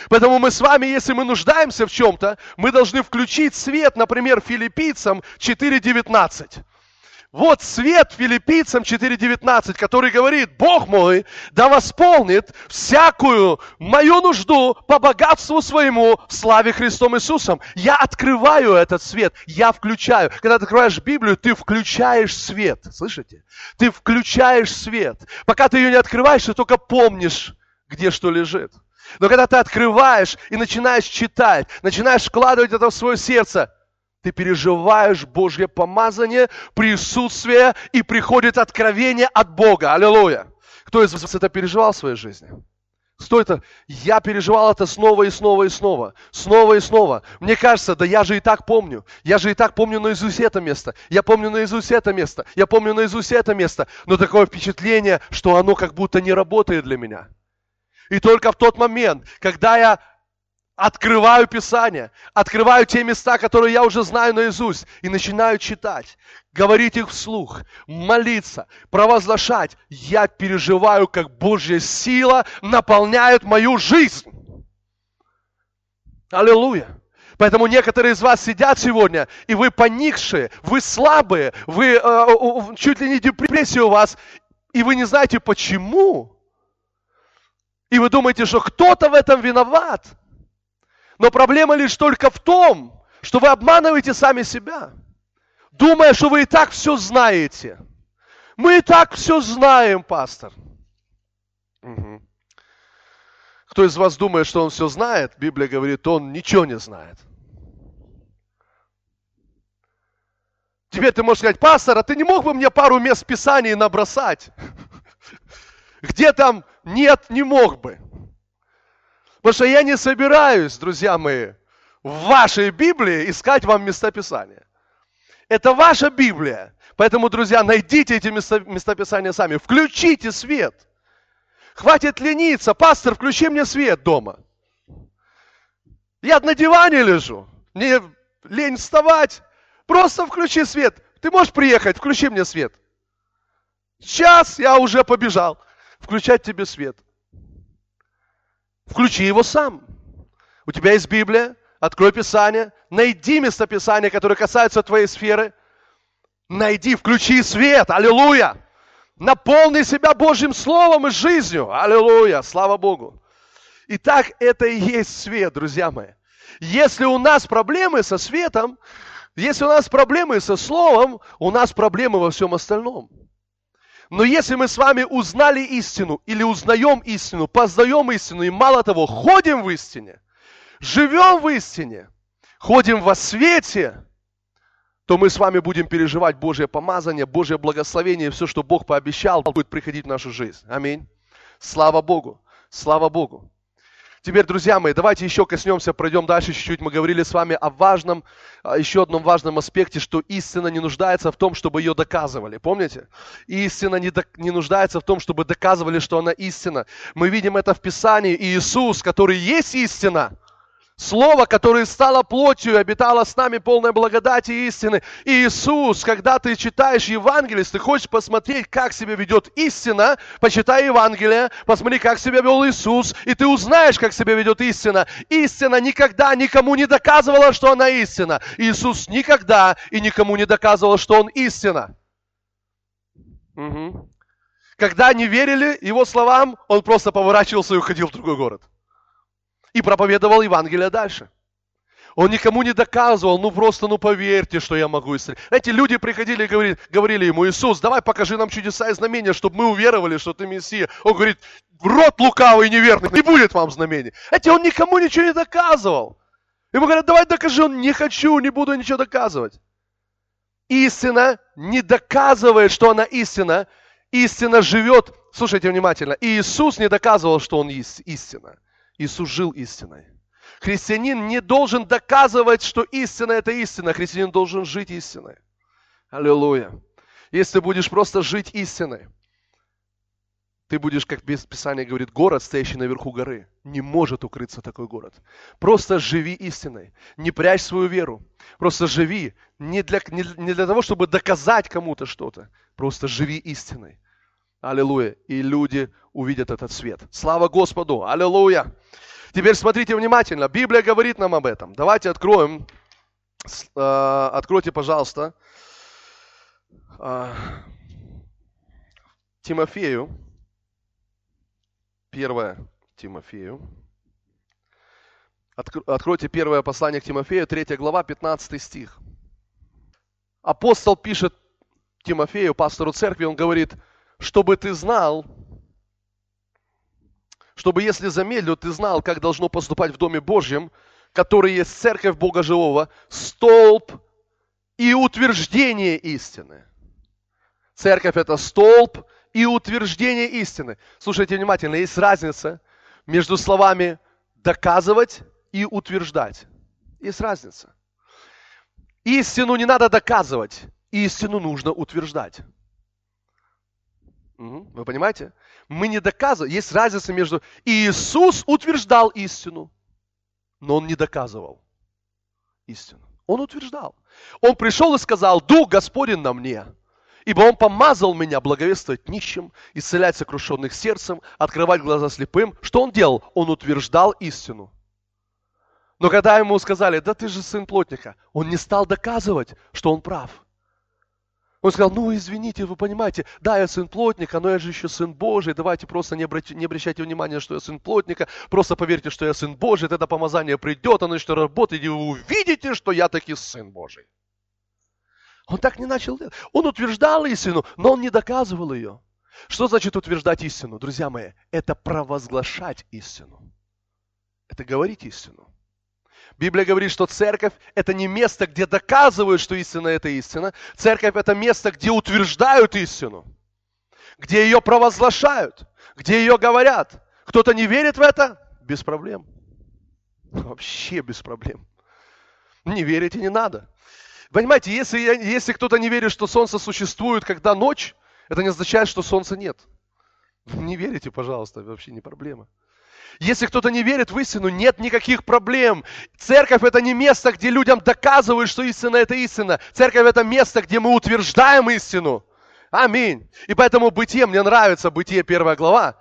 Поэтому мы с вами, если мы нуждаемся в чем-то, мы должны включить свет, например, филиппийцам 4.19. Вот свет филиппийцам 4.19, который говорит, Бог мой да восполнит всякую мою нужду по богатству своему в славе Христом Иисусом. Я открываю этот свет, я включаю. Когда ты открываешь Библию, ты включаешь свет. Слышите? Ты включаешь свет. Пока ты ее не открываешь, ты только помнишь, где что лежит. Но когда ты открываешь и начинаешь читать, начинаешь вкладывать это в свое сердце, ты переживаешь Божье помазание, присутствие, и приходит откровение от Бога. Аллилуйя. Кто из вас это переживал в своей жизни? Что это? Я переживал это снова и снова и снова. Снова и снова. Мне кажется, да я же и так помню. Я же и так помню наизусть это место. Я помню наизусть это место. Я помню наизусть это место. Но такое впечатление, что оно как будто не работает для меня. И только в тот момент, когда я открываю Писание, открываю те места, которые я уже знаю наизусть, и начинаю читать, говорить их вслух, молиться, провозглашать, я переживаю, как Божья сила наполняет мою жизнь. Аллилуйя. Поэтому некоторые из вас сидят сегодня, и вы поникшие, вы слабые, вы э, чуть ли не депрессия у вас, и вы не знаете почему. И вы думаете, что кто-то в этом виноват. Но проблема лишь только в том, что вы обманываете сами себя, думая, что вы и так все знаете. Мы и так все знаем, пастор. Угу. Кто из вас думает, что он все знает, Библия говорит, он ничего не знает. Теперь ты можешь сказать, пастор, а ты не мог бы мне пару мест Писания набросать? Где там нет, не мог бы. Потому что я не собираюсь, друзья мои, в вашей Библии искать вам местописания. Это ваша Библия. Поэтому, друзья, найдите эти местописания сами. Включите свет. Хватит лениться. Пастор, включи мне свет дома. Я на диване лежу. Мне лень вставать. Просто включи свет. Ты можешь приехать, включи мне свет. Сейчас я уже побежал. Включать тебе свет. Включи его сам. У тебя есть Библия, открой Писание, найди местописание, которое касается твоей сферы. Найди, включи свет, аллилуйя. Наполни себя Божьим Словом и жизнью, аллилуйя, слава Богу. Итак, это и есть свет, друзья мои. Если у нас проблемы со светом, если у нас проблемы со словом, у нас проблемы во всем остальном. Но если мы с вами узнали истину или узнаем истину, познаем истину и мало того, ходим в истине, живем в истине, ходим во свете, то мы с вами будем переживать Божье помазание, Божье благословение, все, что Бог пообещал, будет приходить в нашу жизнь. Аминь. Слава Богу. Слава Богу. Теперь, друзья мои, давайте еще коснемся, пройдем дальше чуть-чуть. Мы говорили с вами о важном, еще одном важном аспекте, что истина не нуждается в том, чтобы ее доказывали. Помните? Истина не, до, не нуждается в том, чтобы доказывали, что она истина. Мы видим это в Писании. И Иисус, который есть истина, Слово, которое стало плотью обитало с нами полной благодати и истины. И Иисус, когда ты читаешь Евангелие, ты хочешь посмотреть, как себя ведет истина, почитай Евангелие, посмотри, как себя вел Иисус, и ты узнаешь, как себя ведет истина. Истина никогда никому не доказывала, что она истина. Иисус никогда и никому не доказывал, что Он истина. Угу. Когда не верили Его словам, Он просто поворачивался и уходил в другой город и проповедовал Евангелие дальше. Он никому не доказывал, ну просто, ну поверьте, что я могу исцелить. Знаете, люди приходили и говорили, говорили ему, Иисус, давай покажи нам чудеса и знамения, чтобы мы уверовали, что ты Мессия. Он говорит, рот лукавый неверный, не будет вам знамений. Знаете, он никому ничего не доказывал. Ему говорят, давай докажи, он не хочу, не буду ничего доказывать. Истина не доказывает, что она истина. Истина живет, слушайте внимательно, Иисус не доказывал, что он истина. Иисус жил истиной. Христианин не должен доказывать, что истина это истина. Христианин должен жить истиной. Аллилуйя. Если будешь просто жить истиной, ты будешь, как Писание говорит, город, стоящий наверху горы. Не может укрыться такой город. Просто живи истиной. Не прячь свою веру. Просто живи. Не для, не, не для того, чтобы доказать кому-то что-то. Просто живи истиной. Аллилуйя. И люди увидят этот свет. Слава Господу. Аллилуйя. Теперь смотрите внимательно. Библия говорит нам об этом. Давайте откроем. Э, откройте, пожалуйста, э, Тимофею. Первое Тимофею. Откройте первое послание к Тимофею, 3 глава, 15 стих. Апостол пишет Тимофею, пастору церкви, он говорит – чтобы ты знал, чтобы если замедлю, ты знал, как должно поступать в Доме Божьем, который есть церковь Бога Живого, столб и утверждение истины. Церковь – это столб и утверждение истины. Слушайте внимательно, есть разница между словами «доказывать» и «утверждать». Есть разница. Истину не надо доказывать, истину нужно утверждать. Вы понимаете? Мы не доказываем. Есть разница между... Иисус утверждал истину, но Он не доказывал истину. Он утверждал. Он пришел и сказал, Дух Господень на мне, ибо Он помазал меня благовествовать нищим, исцелять сокрушенных сердцем, открывать глаза слепым. Что Он делал? Он утверждал истину. Но когда ему сказали, да ты же сын плотника, он не стал доказывать, что он прав. Он сказал, ну извините, вы понимаете, да, я сын плотника, но я же еще сын Божий, давайте просто не, обрати, не обращайте внимания, что я сын плотника, просто поверьте, что я сын Божий, тогда помазание придет, оно что работает, и вы увидите, что я таки сын Божий. Он так не начал делать. Он утверждал истину, но он не доказывал ее. Что значит утверждать истину, друзья мои? Это провозглашать истину. Это говорить истину. Библия говорит, что церковь – это не место, где доказывают, что истина – это истина. Церковь – это место, где утверждают истину, где ее провозглашают, где ее говорят. Кто-то не верит в это? Без проблем. Вообще без проблем. Не верите, не надо. Понимаете, если, если кто-то не верит, что солнце существует, когда ночь, это не означает, что солнца нет. Не верите, пожалуйста, вообще не проблема. Если кто-то не верит в истину, нет никаких проблем. Церковь это не место, где людям доказывают, что истина это истина. Церковь это место, где мы утверждаем истину. Аминь. И поэтому Бытие, мне нравится Бытие первая глава.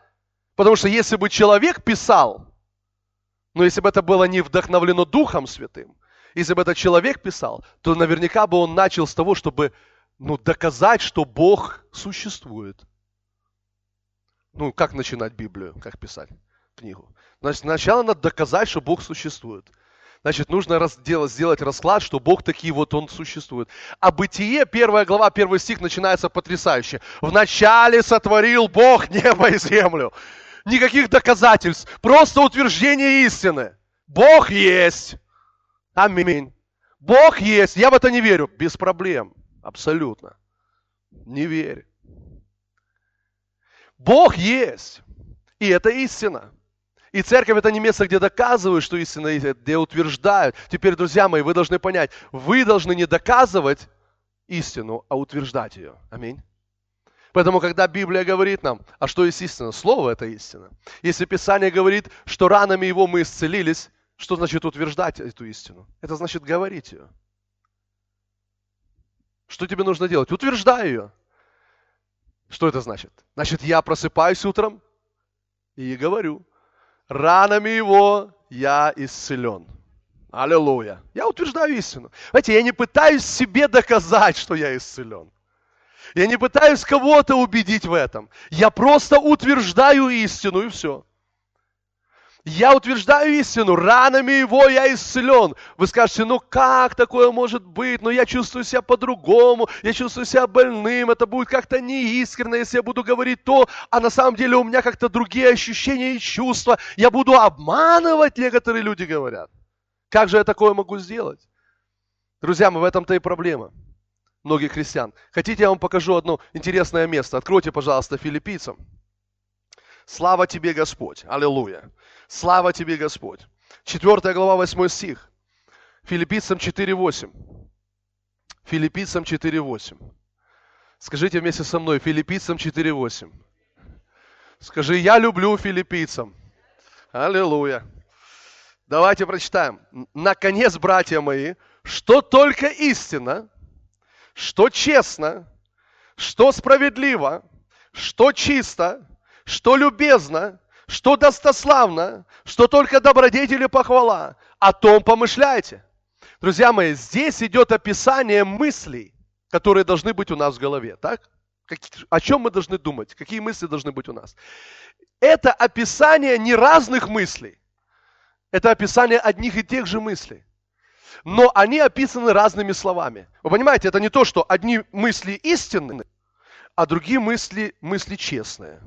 Потому что если бы человек писал, но если бы это было не вдохновлено Духом Святым, если бы этот человек писал, то наверняка бы он начал с того, чтобы ну, доказать, что Бог существует. Ну, как начинать Библию, как писать книгу? Значит, сначала надо доказать, что Бог существует. Значит, нужно сделать, сделать расклад, что Бог такие вот Он существует. А Бытие, первая глава, первый стих начинается потрясающе. «Вначале сотворил Бог небо и землю». Никаких доказательств, просто утверждение истины. Бог есть. Аминь. Бог есть. Я в это не верю. Без проблем. Абсолютно. Не верь. Бог есть. И это истина. И церковь это не место, где доказывают, что истина есть, где утверждают. Теперь, друзья мои, вы должны понять, вы должны не доказывать истину, а утверждать ее. Аминь. Поэтому, когда Библия говорит нам, а что есть истина? Слово – это истина. Если Писание говорит, что ранами его мы исцелились, что значит утверждать эту истину? Это значит говорить ее. Что тебе нужно делать? Утверждай ее. Что это значит? Значит, я просыпаюсь утром и говорю, ранами его я исцелен. Аллилуйя. Я утверждаю истину. Знаете, я не пытаюсь себе доказать, что я исцелен. Я не пытаюсь кого-то убедить в этом. Я просто утверждаю истину и все. Я утверждаю истину, ранами его я исцелен. Вы скажете, ну как такое может быть? Ну я чувствую себя по-другому, я чувствую себя больным, это будет как-то неискренно, если я буду говорить то, а на самом деле у меня как-то другие ощущения и чувства. Я буду обманывать, некоторые люди говорят. Как же я такое могу сделать? Друзья, мы в этом-то и проблема многих христиан. Хотите, я вам покажу одно интересное место? Откройте, пожалуйста, филиппийцам. Слава тебе, Господь! Аллилуйя! Слава тебе, Господь! Четвертая глава, восьмой стих. Филиппийцам 4.8. Филиппийцам 4.8. Скажите вместе со мной, филиппийцам 4.8. Скажи, я люблю филиппийцам. Аллилуйя. Давайте прочитаем. Наконец, братья мои, что только истина, что честно, что справедливо, что чисто, что любезно, что достославно, что только добродетели похвала, о том помышляйте. Друзья мои, здесь идет описание мыслей, которые должны быть у нас в голове, так? о чем мы должны думать? Какие мысли должны быть у нас? Это описание не разных мыслей. Это описание одних и тех же мыслей. Но они описаны разными словами. Вы понимаете, это не то, что одни мысли истинные, а другие мысли, мысли честные.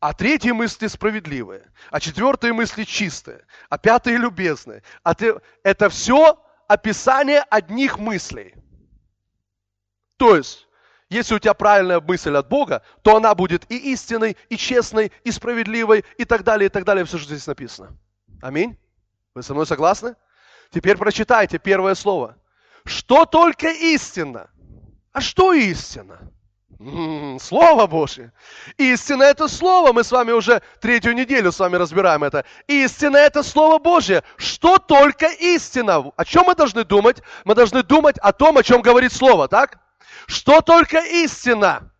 А третьи мысли справедливые, а четвертые мысли чистые, а пятые любезные. А ты... Это все описание одних мыслей. То есть, если у тебя правильная мысль от Бога, то она будет и истинной, и честной, и справедливой, и так далее, и так далее, все, что здесь написано. Аминь? Вы со мной согласны? Теперь прочитайте первое слово. Что только истина? А что истина? Слово Божье. Истина – это Слово. Мы с вами уже третью неделю с вами разбираем это. Истина – это Слово Божье. Что только истина? О чем мы должны думать? Мы должны думать о том, о чем говорит Слово, так? Что только истина?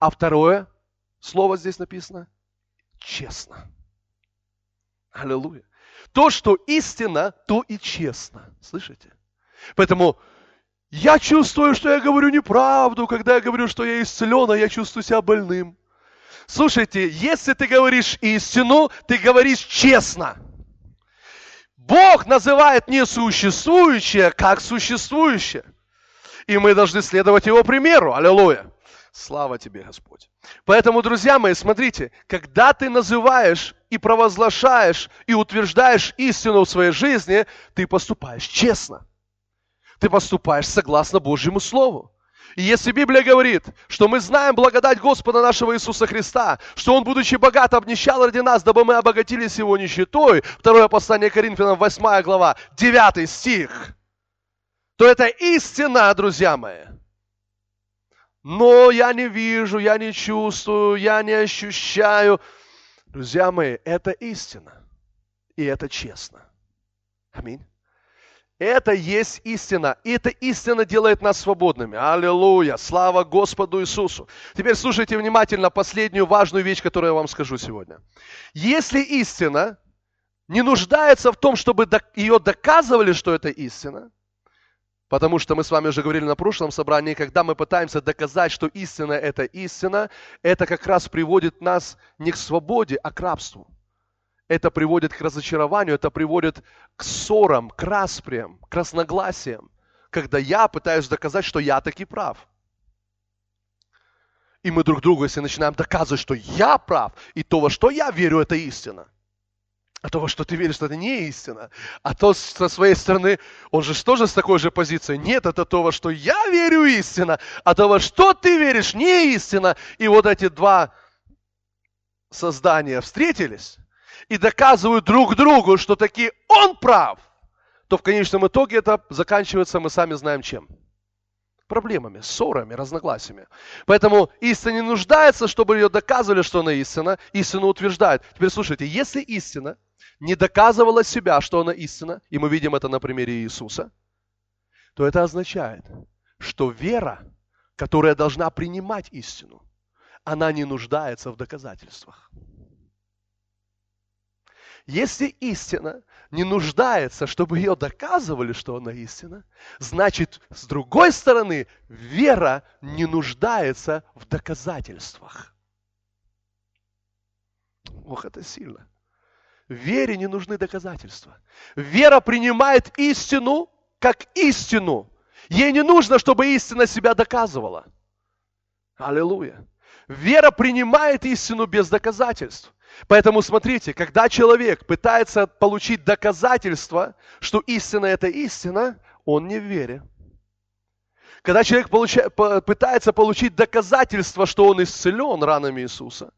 А второе слово здесь написано – честно. Аллилуйя. То, что истина, то и честно. Слышите? Поэтому Я чувствую, что я говорю неправду, когда я говорю, что я исцелен, а я чувствую себя больным. Слушайте, если ты говоришь истину, ты говоришь честно. Бог называет несуществующее как существующее. И мы должны следовать Его примеру. Аллилуйя. Слава тебе, Господь. Поэтому, друзья мои, смотрите, когда ты называешь и провозглашаешь и утверждаешь истину в своей жизни, ты поступаешь честно. Ты поступаешь согласно Божьему Слову. И если Библия говорит, что мы знаем благодать Господа нашего Иисуса Христа, что Он, будучи богат, обнищал ради нас, дабы мы обогатились Его нищетой, второе послание Коринфянам, 8 глава, 9 стих, то это истина, друзья мои. Но я не вижу, я не чувствую, я не ощущаю. Друзья мои, это истина. И это честно. Аминь. Это есть истина. И эта истина делает нас свободными. Аллилуйя. Слава Господу Иисусу. Теперь слушайте внимательно последнюю важную вещь, которую я вам скажу сегодня. Если истина не нуждается в том, чтобы ее доказывали, что это истина, Потому что мы с вами уже говорили на прошлом собрании, когда мы пытаемся доказать, что истина – это истина, это как раз приводит нас не к свободе, а к рабству это приводит к разочарованию, это приводит к ссорам, к расприям, к разногласиям, когда я пытаюсь доказать, что я таки прав. И мы друг другу, если начинаем доказывать, что я прав, и то, во что я верю, это истина. А то, во что ты веришь, это не истина. А то со своей стороны, он же тоже с такой же позиции. Нет, это то, во что я верю, истина. А то, во что ты веришь, не истина. И вот эти два создания встретились и доказывают друг другу, что таки он прав, то в конечном итоге это заканчивается, мы сами знаем чем. Проблемами, ссорами, разногласиями. Поэтому истина не нуждается, чтобы ее доказывали, что она истина. Истину утверждает. Теперь слушайте, если истина не доказывала себя, что она истина, и мы видим это на примере Иисуса, то это означает, что вера, которая должна принимать истину, она не нуждается в доказательствах. Если истина не нуждается, чтобы ее доказывали, что она истина, значит, с другой стороны, вера не нуждается в доказательствах. Ох, это сильно. Вере не нужны доказательства. Вера принимает истину как истину. Ей не нужно, чтобы истина себя доказывала. Аллилуйя. Вера принимает истину без доказательств. Поэтому смотрите, когда человек пытается получить доказательство, что истина это истина, он не в вере. Когда человек получает, пытается получить доказательство, что он исцелен ранами Иисуса,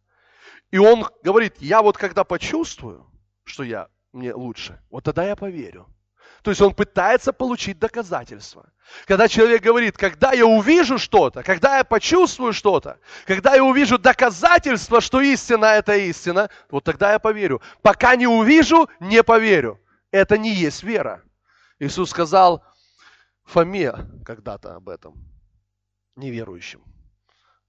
и он говорит, я вот когда почувствую, что я мне лучше, вот тогда я поверю. То есть он пытается получить доказательства. Когда человек говорит, когда я увижу что-то, когда я почувствую что-то, когда я увижу доказательства, что истина это истина, вот тогда я поверю. Пока не увижу, не поверю. Это не есть вера. Иисус сказал Фоме когда-то об этом, неверующим,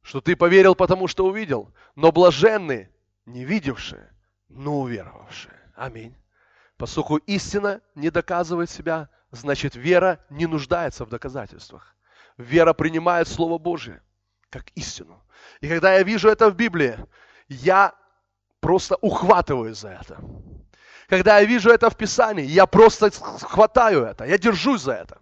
что ты поверил, потому что увидел, но блаженны, не видевшие, но уверовавшие. Аминь. Поскольку истина не доказывает себя, значит вера не нуждается в доказательствах. Вера принимает Слово Божие как истину. И когда я вижу это в Библии, я просто ухватываюсь за это. Когда я вижу это в Писании, я просто хватаю это, я держусь за это.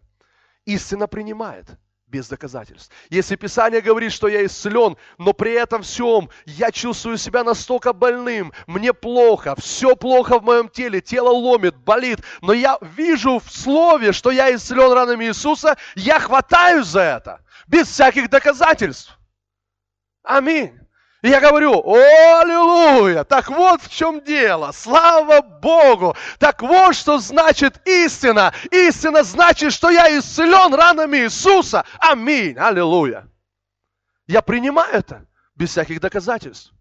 Истина принимает без доказательств. Если Писание говорит, что я исцелен, но при этом всем я чувствую себя настолько больным, мне плохо, все плохо в моем теле, тело ломит, болит, но я вижу в Слове, что я исцелен ранами Иисуса, я хватаюсь за это, без всяких доказательств. Аминь. И я говорю, аллилуйя, так вот в чем дело, слава Богу, так вот что значит истина. Истина значит, что я исцелен ранами Иисуса. Аминь, аллилуйя. Я принимаю это без всяких доказательств.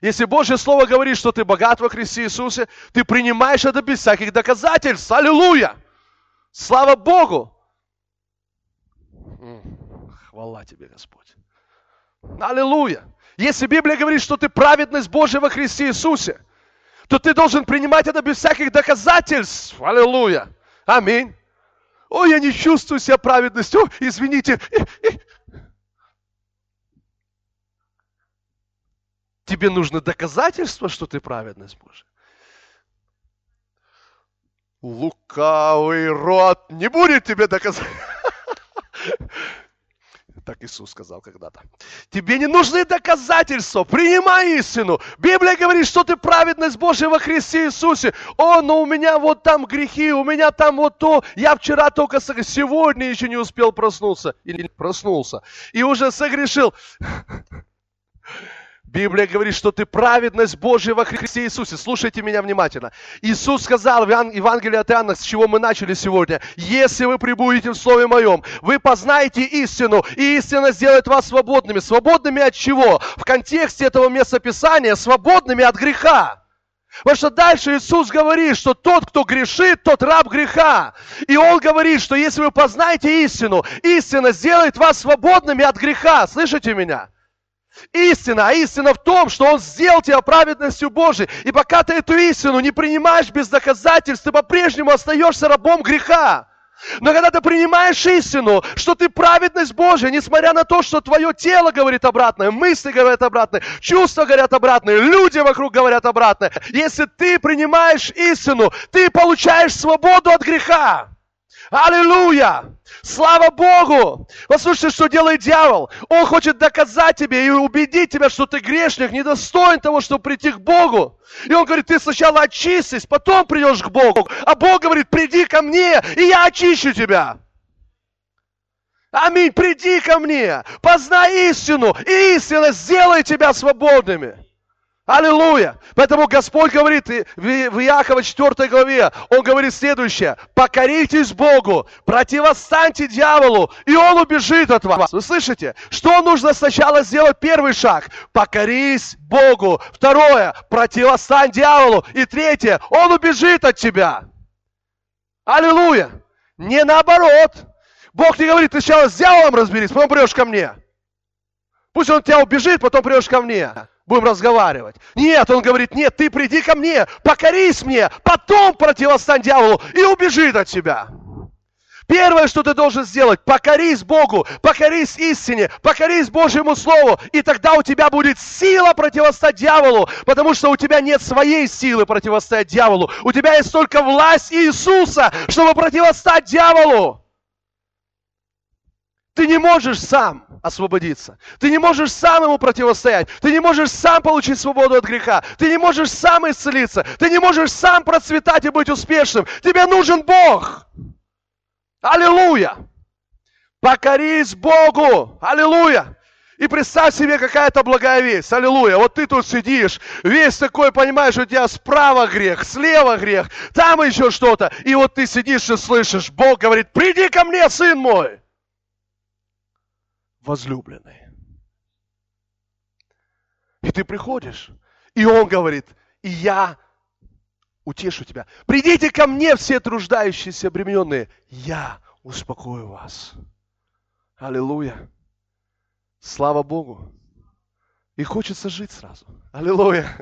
Если Божье Слово говорит, что ты богат во Христе Иисусе, ты принимаешь это без всяких доказательств. Аллилуйя! Слава Богу! Хвала тебе, Господь. Аллилуйя! Если Библия говорит, что ты праведность Божия во Христе Иисусе, то ты должен принимать это без всяких доказательств. Аллилуйя. Аминь. Ой, я не чувствую себя праведностью. Извините. Тебе нужно доказательство, что ты праведность Божия. Лукавый рот не будет тебе доказать. Так Иисус сказал когда-то. Тебе не нужны доказательства. Принимай истину. Библия говорит, что ты праведность Божия во Христе Иисусе. О, но у меня вот там грехи, у меня там вот то. Я вчера только сегодня еще не успел проснуться. Или проснулся. И уже согрешил. Библия говорит, что ты праведность Божия во Христе Иисусе. Слушайте меня внимательно. Иисус сказал в Евангелии от Иоанна, с чего мы начали сегодня, если вы прибудете в Слове Моем, вы познаете истину, и истина сделает вас свободными. Свободными от чего? В контексте этого местописания, свободными от греха. Потому что дальше Иисус говорит, что тот, кто грешит, тот раб греха. И Он говорит, что если вы познаете истину, истина сделает вас свободными от греха. Слышите меня? Истина, а истина в том, что Он сделал тебя праведностью Божией. И пока ты эту истину не принимаешь без доказательств, ты по-прежнему остаешься рабом греха. Но когда ты принимаешь истину, что ты праведность Божия, несмотря на то, что твое тело говорит обратное, мысли говорят обратное, чувства говорят обратное, люди вокруг говорят обратное, если ты принимаешь истину, ты получаешь свободу от греха. Аллилуйя! Слава Богу! Послушайте, что делает дьявол. Он хочет доказать тебе и убедить тебя, что ты грешник, недостоин того, чтобы прийти к Богу. И он говорит, ты сначала очистись, потом придешь к Богу. А Бог говорит, приди ко мне, и я очищу тебя. Аминь, приди ко мне, познай истину, и истина сделает тебя свободными. Аллилуйя! Поэтому Господь говорит в Иакова 4 главе, Он говорит следующее. Покоритесь Богу, противостаньте дьяволу, и Он убежит от вас. Вы слышите? Что нужно сначала сделать? Первый шаг. Покорись Богу. Второе. Противостань дьяволу. И третье. Он убежит от тебя. Аллилуйя! Не наоборот. Бог не говорит, ты сначала с дьяволом разберись, потом придешь ко мне. Пусть он тебя убежит, потом придешь ко мне будем разговаривать. Нет, он говорит, нет, ты приди ко мне, покорись мне, потом противостань дьяволу и убежит от тебя. Первое, что ты должен сделать, покорись Богу, покорись истине, покорись Божьему Слову, и тогда у тебя будет сила противостоять дьяволу, потому что у тебя нет своей силы противостоять дьяволу. У тебя есть только власть Иисуса, чтобы противостоять дьяволу. Ты не можешь сам освободиться. Ты не можешь сам ему противостоять. Ты не можешь сам получить свободу от греха. Ты не можешь сам исцелиться. Ты не можешь сам процветать и быть успешным. Тебе нужен Бог. Аллилуйя! Покорись Богу! Аллилуйя! И представь себе, какая-то благая весть. Аллилуйя. Вот ты тут сидишь, весь такой, понимаешь, у тебя справа грех, слева грех, там еще что-то. И вот ты сидишь и слышишь, Бог говорит, приди ко мне, сын мой возлюбленный. И ты приходишь, и он говорит, и я утешу тебя. Придите ко мне все труждающиеся, обремененные, я успокою вас. Аллилуйя. Слава Богу. И хочется жить сразу. Аллилуйя.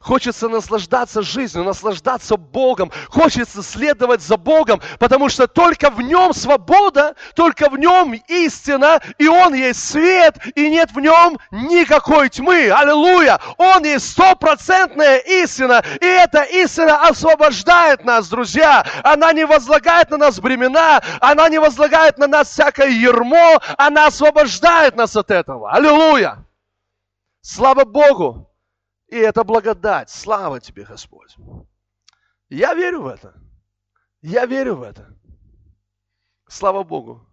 Хочется наслаждаться жизнью, наслаждаться Богом. Хочется следовать за Богом, потому что только в Нем свобода, только в Нем истина, и Он есть свет, и нет в Нем никакой тьмы. Аллилуйя. Он есть стопроцентная истина, и эта истина освобождает нас, друзья. Она не возлагает на нас бремена, она не возлагает на нас всякое ермо, она освобождает нас от этого. Аллилуйя. Слава Богу! И это благодать. Слава тебе, Господь. Я верю в это. Я верю в это. Слава Богу.